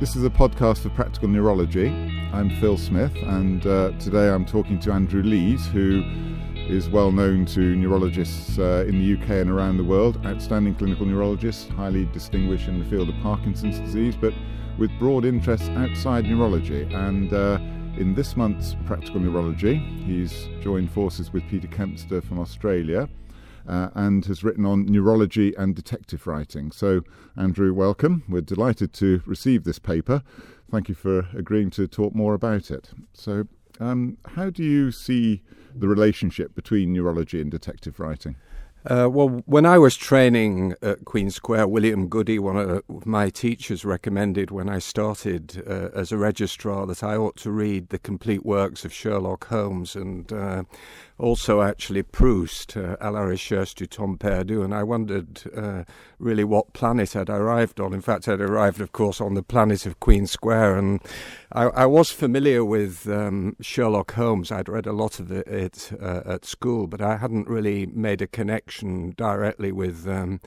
This is a podcast for practical neurology. I'm Phil Smith, and uh, today I'm talking to Andrew Lees, who is well known to neurologists uh, in the UK and around the world. Outstanding clinical neurologist, highly distinguished in the field of Parkinson's disease, but with broad interests outside neurology. And uh, in this month's Practical Neurology, he's joined forces with Peter Kempster from Australia. Uh, and has written on neurology and detective writing. So, Andrew, welcome. We're delighted to receive this paper. Thank you for agreeing to talk more about it. So, um, how do you see the relationship between neurology and detective writing? Uh, well, when I was training at Queen Square, William Goody, one of my teachers, recommended when I started uh, as a registrar that I ought to read the complete works of Sherlock Holmes and uh, also actually Proust, uh, à la recherche du temps perdu. And I wondered uh, really what planet I'd arrived on. In fact, I'd arrived, of course, on the planet of Queen Square. And I, I was familiar with um, Sherlock Holmes. I'd read a lot of it, it uh, at school, but I hadn't really made a connection directly with. Um,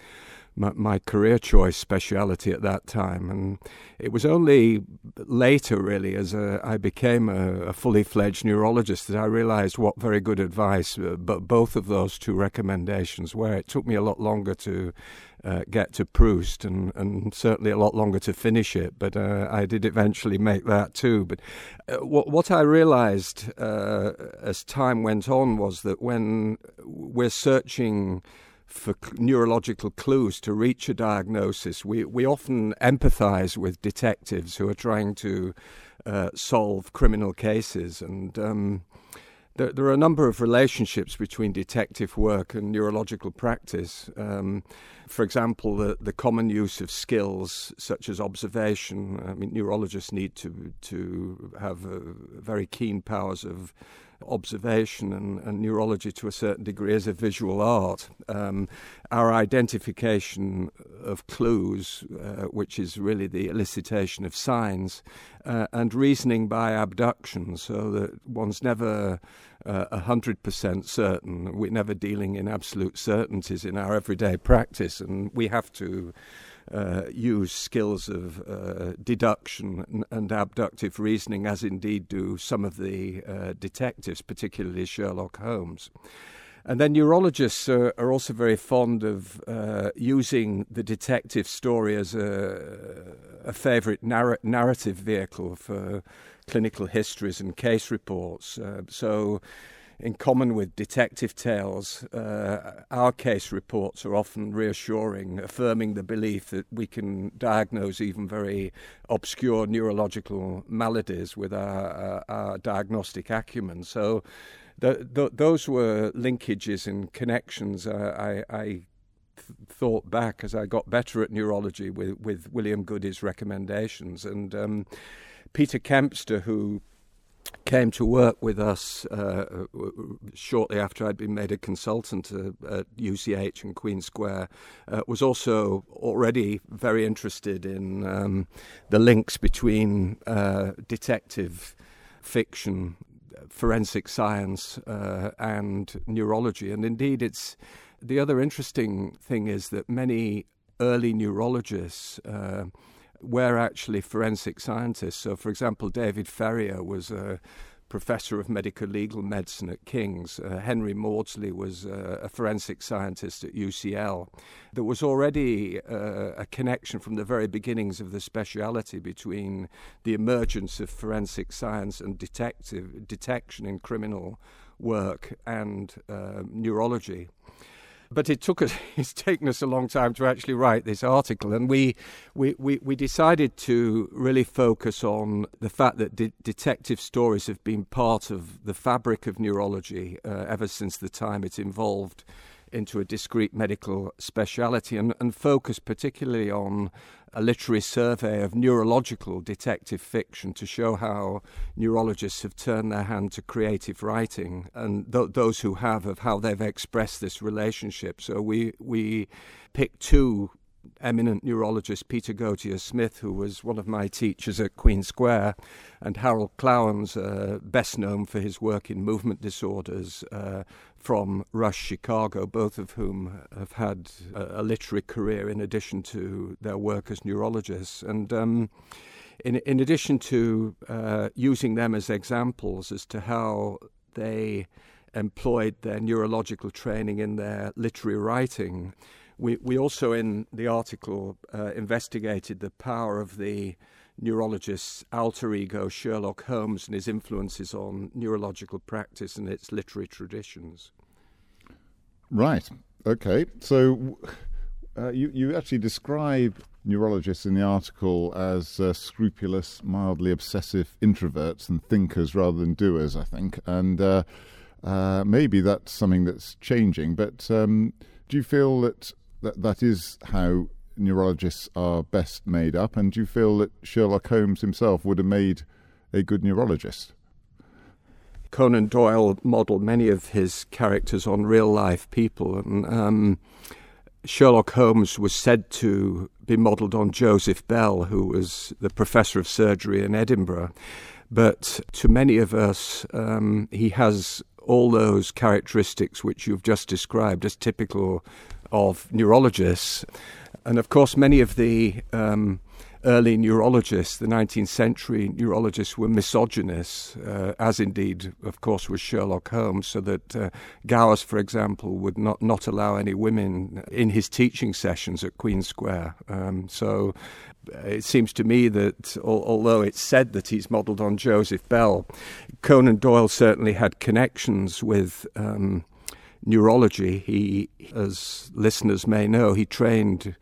my, my, career choice speciality at that time. And it was only later, really, as a, I became a, a, fully fledged neurologist, that I realized what very good advice uh, but both of those two recommendations were. It took me a lot longer to uh, get to Proust and, and certainly a lot longer to finish it, but uh, I did eventually make that too. But uh, what, what I realized uh, as time went on was that when we're searching for neurological clues to reach a diagnosis. We, we often empathize with detectives who are trying to uh, solve criminal cases. And um, there, there, are a number of relationships between detective work and neurological practice. Um, for example, the, the common use of skills such as observation. I mean, neurologists need to, to have uh, very keen powers of observation and, and, neurology to a certain degree as a visual art. Um, our identification of clues, uh, which is really the elicitation of signs, uh, and reasoning by abduction, so that one's never uh, a hundred percent certain. We're never dealing in absolute certainties in our everyday practice, and we have to uh, use skills of uh, deduction and, abductive reasoning, as indeed do some of the uh, detectives, particularly Sherlock Holmes. And then neurologists are, are also very fond of uh, using the detective story as a, a favourite narr- narrative vehicle for clinical histories and case reports. Uh, so in common with detective tales, uh, our case reports are often reassuring, affirming the belief that we can diagnose even very obscure neurological maladies with our, uh, our diagnostic acumen. So, the, the, those were linkages and connections uh, I, I thought back as I got better at neurology with, with William Goody's recommendations. And um, Peter Kempster, who came to work with us uh, shortly after I'd been made a consultant at UCH and Queen Square, uh, was also already very interested in um, the links between uh, detective fiction, forensic science, uh, and neurology. And indeed, it's the other interesting thing is that many early neurologists uh, were actually forensic scientists. So, for example, David Ferrier was a professor of medical legal medicine at King's. Uh, Henry Maudsley was uh, a forensic scientist at UCL. There was already uh, a connection from the very beginnings of the speciality between the emergence of forensic science and detective detection in criminal work and uh, neurology but it took us it's taken us a long time to actually write this article and we we, we, we decided to really focus on the fact that de- detective stories have been part of the fabric of neurology uh, ever since the time it evolved into a discrete medical speciality and, and focus particularly on a literary survey of neurological detective fiction to show how neurologists have turned their hand to creative writing and th- those who have of how they've expressed this relationship. So we we picked two eminent neurologist Peter Gautier Smith, who was one of my teachers at Queen Square, and Harold Klawans, uh, best known for his work in movement disorders uh, from Rush, Chicago, both of whom have had a, a, literary career in addition to their work as neurologists. And um, in, in addition to uh, using them as examples as to how they employed their neurological training in their literary writing, we, we also in the article uh, investigated the power of the neurologist's alter ego Sherlock Holmes and his influences on neurological practice and its literary traditions. Right. Okay. So uh, you you actually describe neurologists in the article as uh, scrupulous, mildly obsessive introverts and thinkers rather than doers. I think, and uh, uh maybe that's something that's changing. But um, do you feel that, that that is how neurologists are best made up? And do you feel that Sherlock Holmes himself would have made a good neurologist? Conan Doyle modelled many of his characters on real life people, and um, Sherlock Holmes was said to be modelled on Joseph Bell, who was the professor of surgery in Edinburgh. But to many of us, um, he has all those characteristics which you've just described as typical of neurologists. And of course, many of the um, early neurologists, the 19th century neurologists, were misogynists, uh, as indeed, of course, was Sherlock Holmes, so that uh, Gowers, for example, would not, not allow any women in his teaching sessions at Queen Square. Um, so uh, it seems to me that although it's said that he's modelled on Joseph Bell, Conan Doyle certainly had connections with. Um, neurology. He, as listeners may know, he trained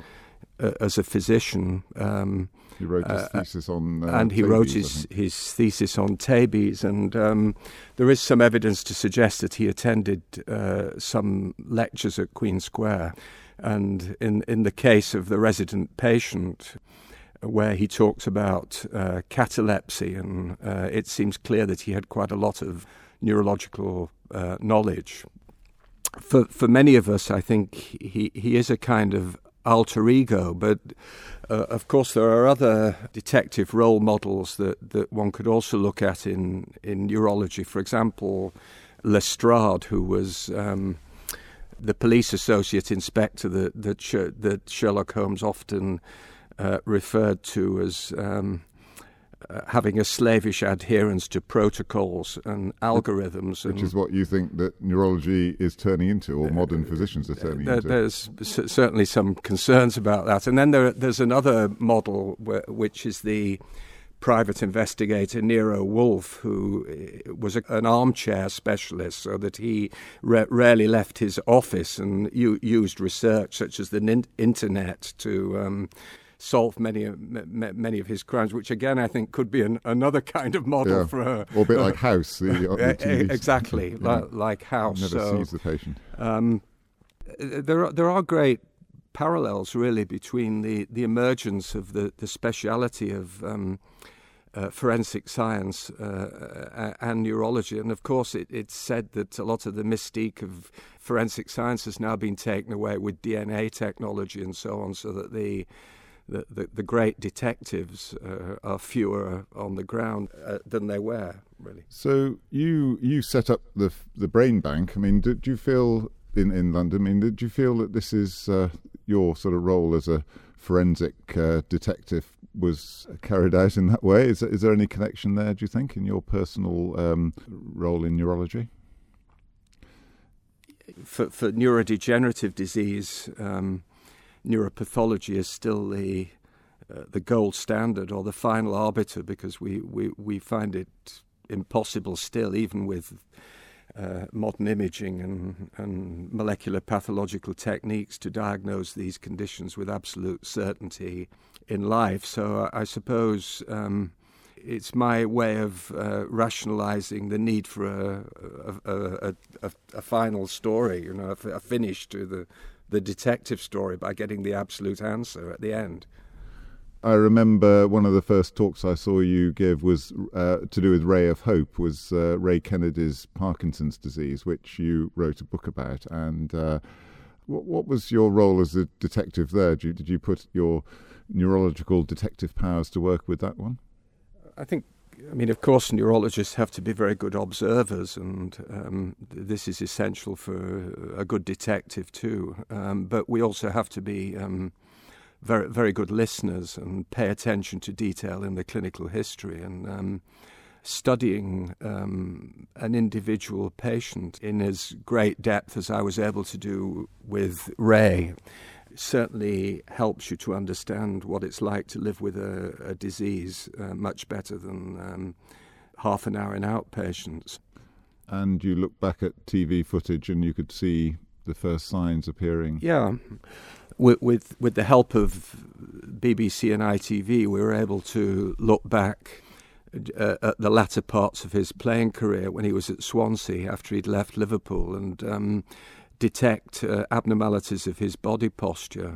uh, as a physician. Um, he wrote his uh, thesis on, uh, and he wrote his his thesis on tabes, and um, there is some evidence to suggest that he attended uh, some lectures at Queen Square, and in in the case of the resident patient. Where he talks about uh, catalepsy, and uh, it seems clear that he had quite a lot of neurological knowledge. For for many of us, I think he, he is a kind of alter ego. But uh, of course, there are other detective role models that, that one could also look at in, in neurology. For example, Lestrade, who was um, the police associate inspector that, that, Sherlock Holmes often uh, referred to as. Um, uh, having a slavish adherence to protocols and algorithms. Which and is what you think that neurology is turning into, or modern physicians are turning there, into. There's certainly some concerns about that. And then there, there's another model where, which is the private investigator Nero Wolfe, who uh, was a, an armchair specialist, so that he ra- rarely left his office and u- used research such as the n- internet to um, solve many many of his crimes, which again I think could be an, another kind of model yeah. for a, or a bit like House, the, the exactly yeah. like, House. Never so, sees the patient. Um, there are, there are great parallels really between the, the emergence of the, the speciality of um, uh, forensic science uh, and neurology. And of course, it, it's said that a lot of the mystique of forensic science has now been taken away with DNA technology and so on, so that the the, the, the great detectives uh, are fewer on the ground uh, than they were, really. So you you set up the the brain bank. I mean, did you feel in, in London? I mean, did you feel that this is uh, your sort of role as a forensic uh, detective was carried out in that way? Is, is there any connection there? Do you think in your personal um, role in neurology? For, for neurodegenerative disease, um, neuropathology is still the uh, the gold standard or the final arbiter because we, we, we find it impossible still, even with uh, modern imaging and, and molecular pathological techniques, to diagnose these conditions with absolute certainty in life. So I, I suppose um, it's my way of uh, rationalizing the need for a, a, a, a, a final story, you know, a, finish to the the detective story by getting the absolute answer at the end. I remember one of the first talks I saw you give was uh, to do with Ray of Hope, was uh, Ray Kennedy's Parkinson's disease, which you wrote a book about. And uh, what, what, was your role as a detective there? Did you, did you put your neurological detective powers to work with that one? I think I mean, of course, neurologists have to be very good observers, and um, this is essential for a good detective too. Um, but we also have to be um, very very good listeners and pay attention to detail in the clinical history and. Um, studying um, an individual patient in as great depth as I was able to do with Ray certainly helps you to understand what it's like to live with a, a disease uh, much better than um, half an hour in outpatients. And you look back at TV footage and you could see the first signs appearing. Yeah. With, with, with the help of BBC and ITV, we were able to look back uh, at the latter parts of his playing career when he was at Swansea after he'd left Liverpool and um, detect uh, abnormalities of his body posture.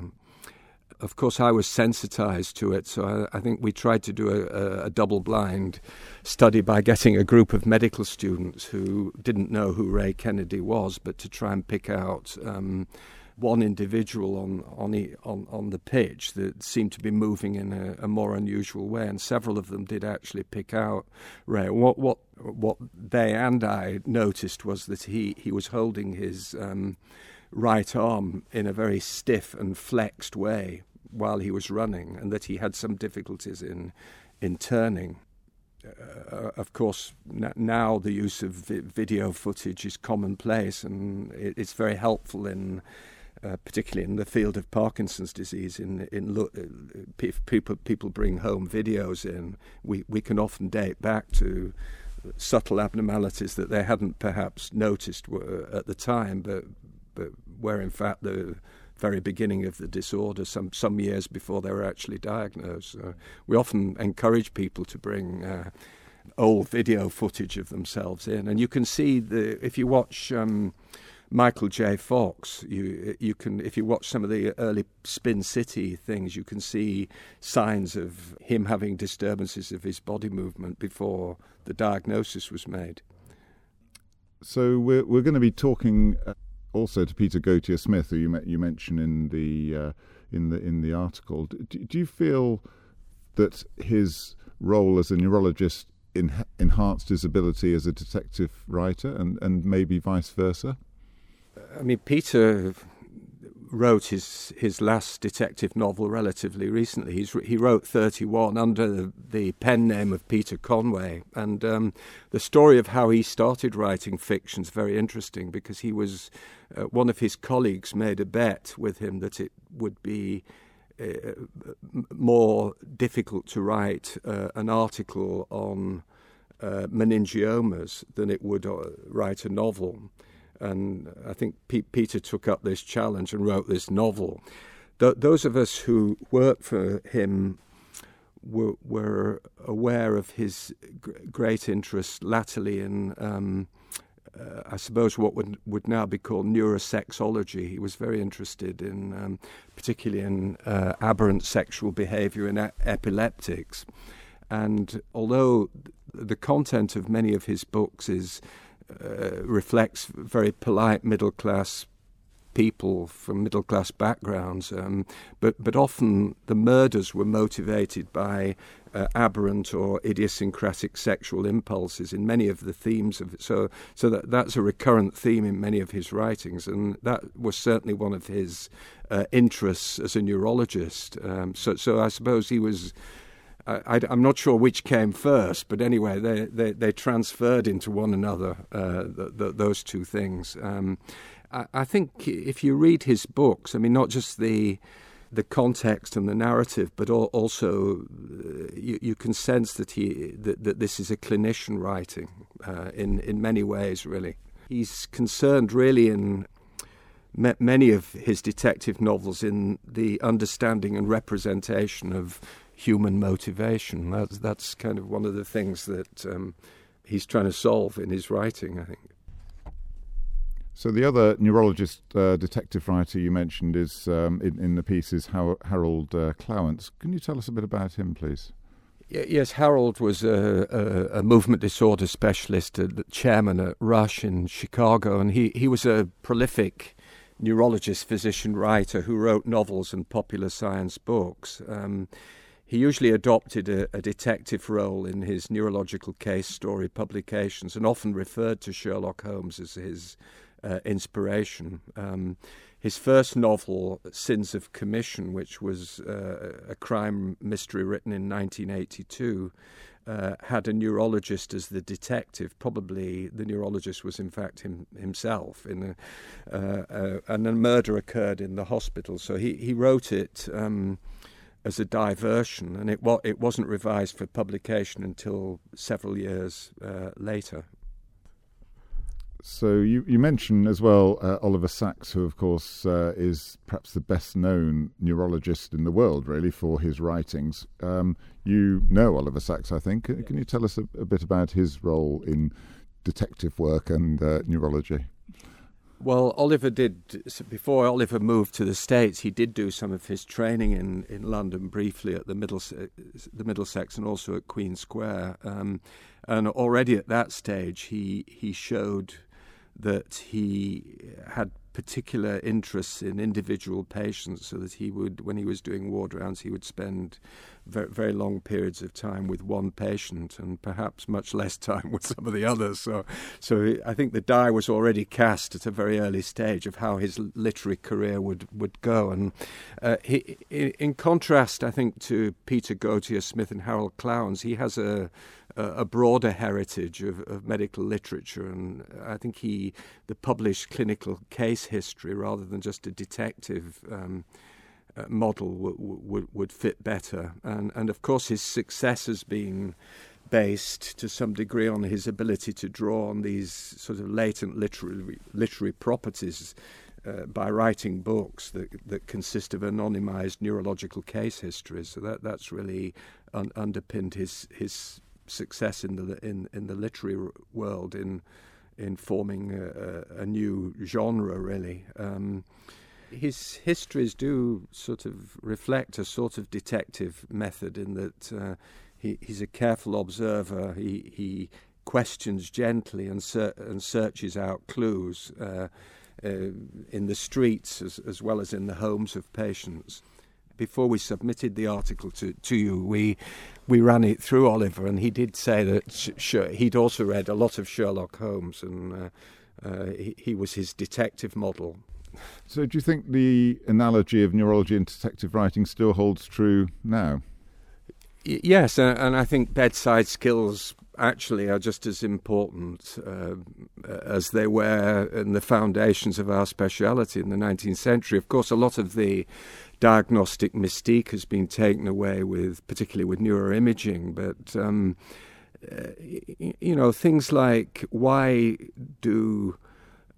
Of course, I was sensitized to it, so I, I think we tried to do a, a double blind study by getting a group of medical students who didn't know who Ray Kennedy was, but to try and pick out um, one individual on on, on on the pitch that seemed to be moving in a, a, more unusual way, and several of them did actually pick out Ray. What what what they and I noticed was that he he was holding his um, right arm in a very stiff and flexed way while he was running, and that he had some difficulties in in turning. Uh, of course, now the use of vi- video footage is commonplace, and it, it's very helpful in uh, particularly in the field of Parkinson's disease, in in lo- uh, people people bring home videos in, we we can often date back to subtle abnormalities that they hadn't perhaps noticed at the time, but but were in fact the very beginning of the disorder, some some years before they were actually diagnosed. So we often encourage people to bring. Uh, old video footage of themselves in, and you can see the if you watch um, Michael J. Fox. You you can if you watch some of the early Spin City things, you can see signs of him having disturbances of his body movement before the diagnosis was made. So we're we're going to be talking uh, also to Peter Gautier Smith, who you you mentioned in the uh, in the in the article. Do, do you feel that his role as a neurologist enhanced his ability as a detective writer, and, and maybe vice versa? I mean, Peter wrote his his last detective novel relatively recently. He's he wrote 31 under the, pen name of Peter Conway, and um, the story of how he started writing fiction is very interesting because he was uh, one of his colleagues made a bet with him that it would be. Uh, more difficult to write uh, an article on uh, meningiomas than it would uh, write a novel. And I think Peter took up this challenge and wrote this novel. Th- those of us who worked for him were, were aware of his g- great interest latterly in, um, uh, I suppose, what would, would now be called neurosexology. He was very interested in, um, particularly in uh, aberrant sexual behavior in a- epileptics. And although the content of many of his books is uh, reflects very polite middle class people from middle class backgrounds, um, but but often the murders were motivated by uh, aberrant or idiosyncratic sexual impulses in many of the themes of it. So so that that's a recurrent theme in many of his writings, and that was certainly one of his uh, interests as a neurologist. Um, so so I suppose he was I, am not sure which came first, but anyway, they, they, they transferred into one another, uh, the, the, those two things. Um, I, I, think if you read his books, I mean, not just the the context and the narrative, but also uh, you, you, can sense that he that, that, this is a clinician writing uh, in in many ways. Really, he's concerned really in many of his detective novels in the understanding and representation of human motivation. That's that's kind of one of the things that um, he's trying to solve in his writing. I think. So the other neurologist, uh, detective writer you mentioned is um, in, in, the piece is Harold uh, Klawans. Can you tell us a bit about him, please? Yes, Harold was a, a, a movement disorder specialist, a chairman at Rush in Chicago, and he, he was a prolific neurologist, physician, writer who wrote novels and popular science books. Um, he usually adopted a, a, detective role in his neurological case story publications and often referred to Sherlock Holmes as his uh, inspiration. Um, his first novel, Sins of Commission, which was uh, a crime mystery written in 1982, uh, had a neurologist as the detective. Probably the neurologist was, in fact, him, himself. In a, uh, uh, and a murder occurred in the hospital. So he, he wrote it um, as a diversion, and it, wa- it wasn't revised for publication until several years uh, later. So you, you mentioned as well uh, Oliver Sacks, who of course uh, is perhaps the best known neurologist in the world, really, for his writings. Um, you know Oliver Sacks, I think. Can, can you tell us a, a, bit about his role in detective work and uh, neurology? Well, Oliver did before Oliver moved to the states. He did do some of his training in, in London briefly at the Middlesex, the Middlesex and also at Queen Square. Um, and already at that stage, he he showed that he had particular interests in individual patients so that he would, when he was doing ward rounds, he would spend very, very long periods of time with one patient and perhaps much less time with some of the others. So, so I think the die was already cast at a very early stage of how his literary career would, would go. And uh, he, in contrast, I think, to Peter Gautier Smith and Harold Klawans, he has a a broader heritage of, of, medical literature, and I think he the published clinical case history rather than just a detective um, uh, model w- w- would fit better. And and of course his success has been based to some degree on his ability to draw on these sort of latent literary literary properties. Uh, by writing books that that consist of anonymized neurological case histories, so that that's really un- underpinned his his success in the in in the literary world in in forming a, a new genre really. Um, his histories do sort of reflect a sort of detective method in that uh, he, he's a careful observer. He he questions gently and, ser- and searches out clues uh, uh, in the streets as, as well as in the homes of patients before we submitted the article to, to you, we we ran it through Oliver, and he did say that sh- sh- he'd also read a lot of Sherlock Holmes, and uh, uh, he, he, was his detective model. So, do you think the analogy of neurology and detective writing still holds true now? Y- yes, and, and I think bedside skills actually are just as important uh, as they were in the foundations of our speciality in the 19th century. Of course, a lot of the diagnostic mystique has been taken away with, particularly with neuroimaging. But um, uh, you know, things like why do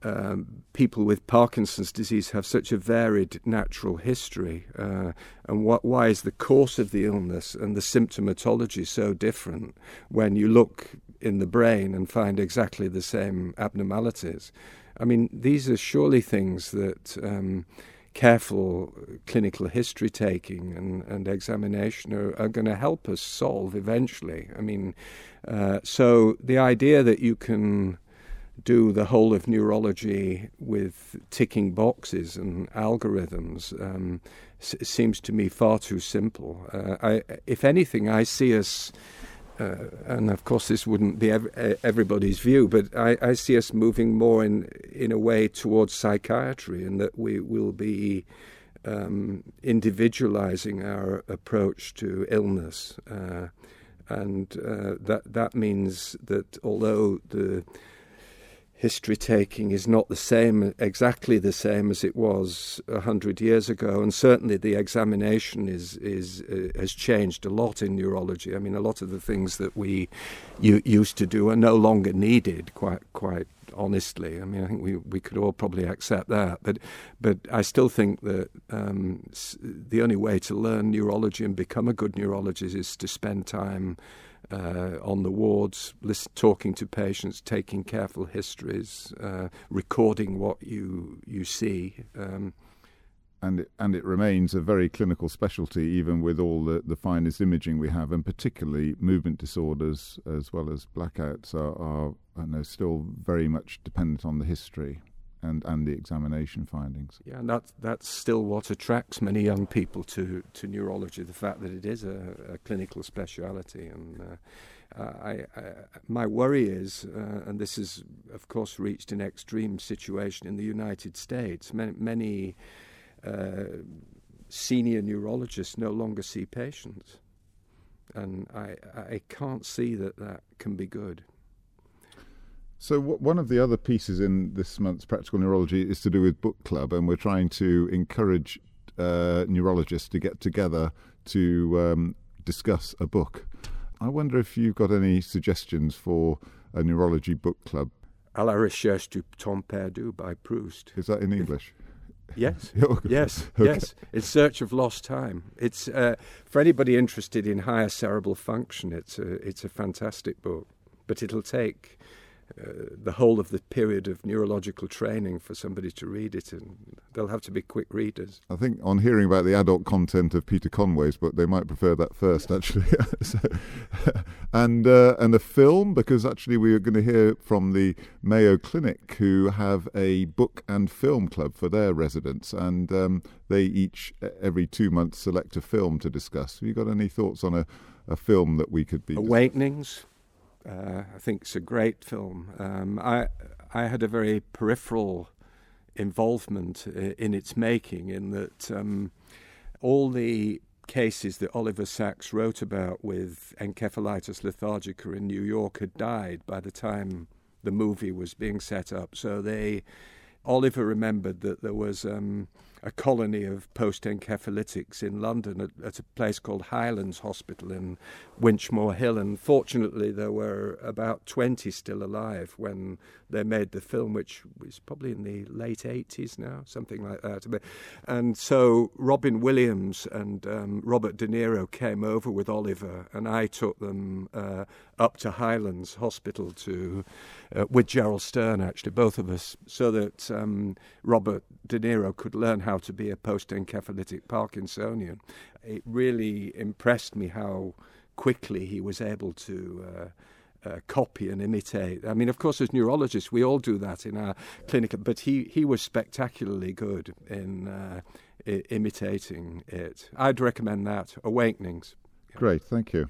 um, people with Parkinson's disease have such a varied natural history, uh, and what, why is the course of the illness and the symptomatology so different when you look in the brain and find exactly the same abnormalities? I mean, these are surely things that. Um, careful clinical history taking and, and examination are, are going to help us solve eventually. I mean, uh, so the idea that you can do the whole of neurology with ticking boxes and algorithms um, s- seems to me far too simple. Uh, I, if anything, I see us uh, and of course this wouldn't be ev- everybody's view, but I, I, see us moving more in in a way towards psychiatry, and that we will be um, individualizing our approach to illness, uh, and uh, that that means that although the history taking is not the same, exactly the same as it was a hundred years ago, and certainly the examination is is uh, has changed a lot in neurology. I mean, a lot of the things that we u- used to do are no longer needed. Quite quite honestly, I mean, I think we we could all probably accept that, but but I still think that um, the only way to learn neurology and become a good neurologist is to spend time uh, on the wards, talking to patients, taking careful histories, uh, recording what you you see. Um, and it, and it remains a very clinical specialty, even with all the, the finest imaging we have, and particularly movement disorders as well as blackouts are, are I know, still very much dependent on the history and, and the examination findings. Yeah, and that's that's still what attracts many young people to, to neurology, the fact that it is a, a clinical speciality. And uh, I, I, my worry is, uh, and this is, of course, reached an extreme situation in the United States. Many, many uh, senior neurologists no longer see patients, and I, I can't see that that can be good. So w- one of the other pieces in this month's Practical Neurology is to do with book club, and we're trying to encourage uh, neurologists to get together to um, discuss a book. I wonder if you've got any suggestions for a neurology book club. À la recherche du temps perdu by Proust. Is that in English? Yes, yes, okay. yes. In search of lost time. It's uh, for anybody interested in higher cerebral function. It's a it's a fantastic book, but it'll take uh, the whole of the period of neurological training for somebody to read it, and they'll have to be quick readers. I think on hearing about the adult content of Peter Conway's book, they might prefer that first, actually. so, and uh, and a film, because actually we are going to hear from the Mayo Clinic, who have a book and film club for their residents, and um, they each every two months select a film to discuss. Have you got any thoughts on a, a film that we could be? Awakenings. Uh, I think it's a great film. Um, I I had a very peripheral involvement in its making, in that um, all the cases that Oliver Sacks wrote about with encephalitis lethargica in New York had died by the time the movie was being set up. So they, Oliver remembered that there was. Um, a colony of post encephalitis in London at, at, a place called Highlands Hospital in Winchmore Hill. And fortunately, there were about 20 still alive when they made the film, which was probably in the late 80s now, something like that. And so Robin Williams and um, Robert De Niro came over with Oliver, and I took them uh, up to Highlands Hospital to, uh, with Gerald Stern, actually, both of us, so that um, Robert De Niro could learn how to be a post encephalitic Parkinsonian. It really impressed me how quickly he was able to. Uh, uh, copy and imitate. I mean, of course, as neurologists, we all do that in our clinic, but he, he was spectacularly good in uh, I- imitating it. I'd recommend that. Awakenings. Great, thank you.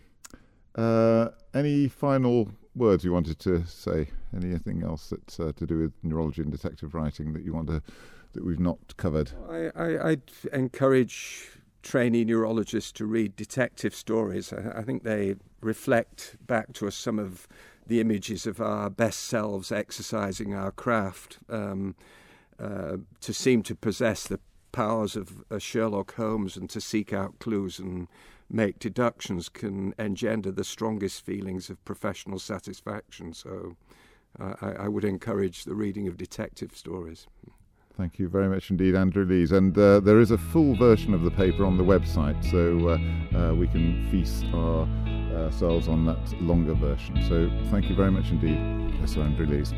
Uh, any final words you wanted to say? Anything else that's uh, to do with neurology and detective writing that you want to that we've not covered? I, I, would encourage trainee neurologists to read detective stories. I, I, think they reflect back to us some of the images of our best selves exercising our craft um, uh, to seem to possess the powers of uh, Sherlock Holmes and to seek out clues and make deductions can engender the strongest feelings of professional satisfaction. So uh, I, I would encourage the reading of detective stories. Thank you very much indeed, Andrew Lees. And uh, there is a full version of the paper on the website, so uh, uh, we can feast our, ourselves on that longer version. So thank you very much indeed, Professor Andrew Lees.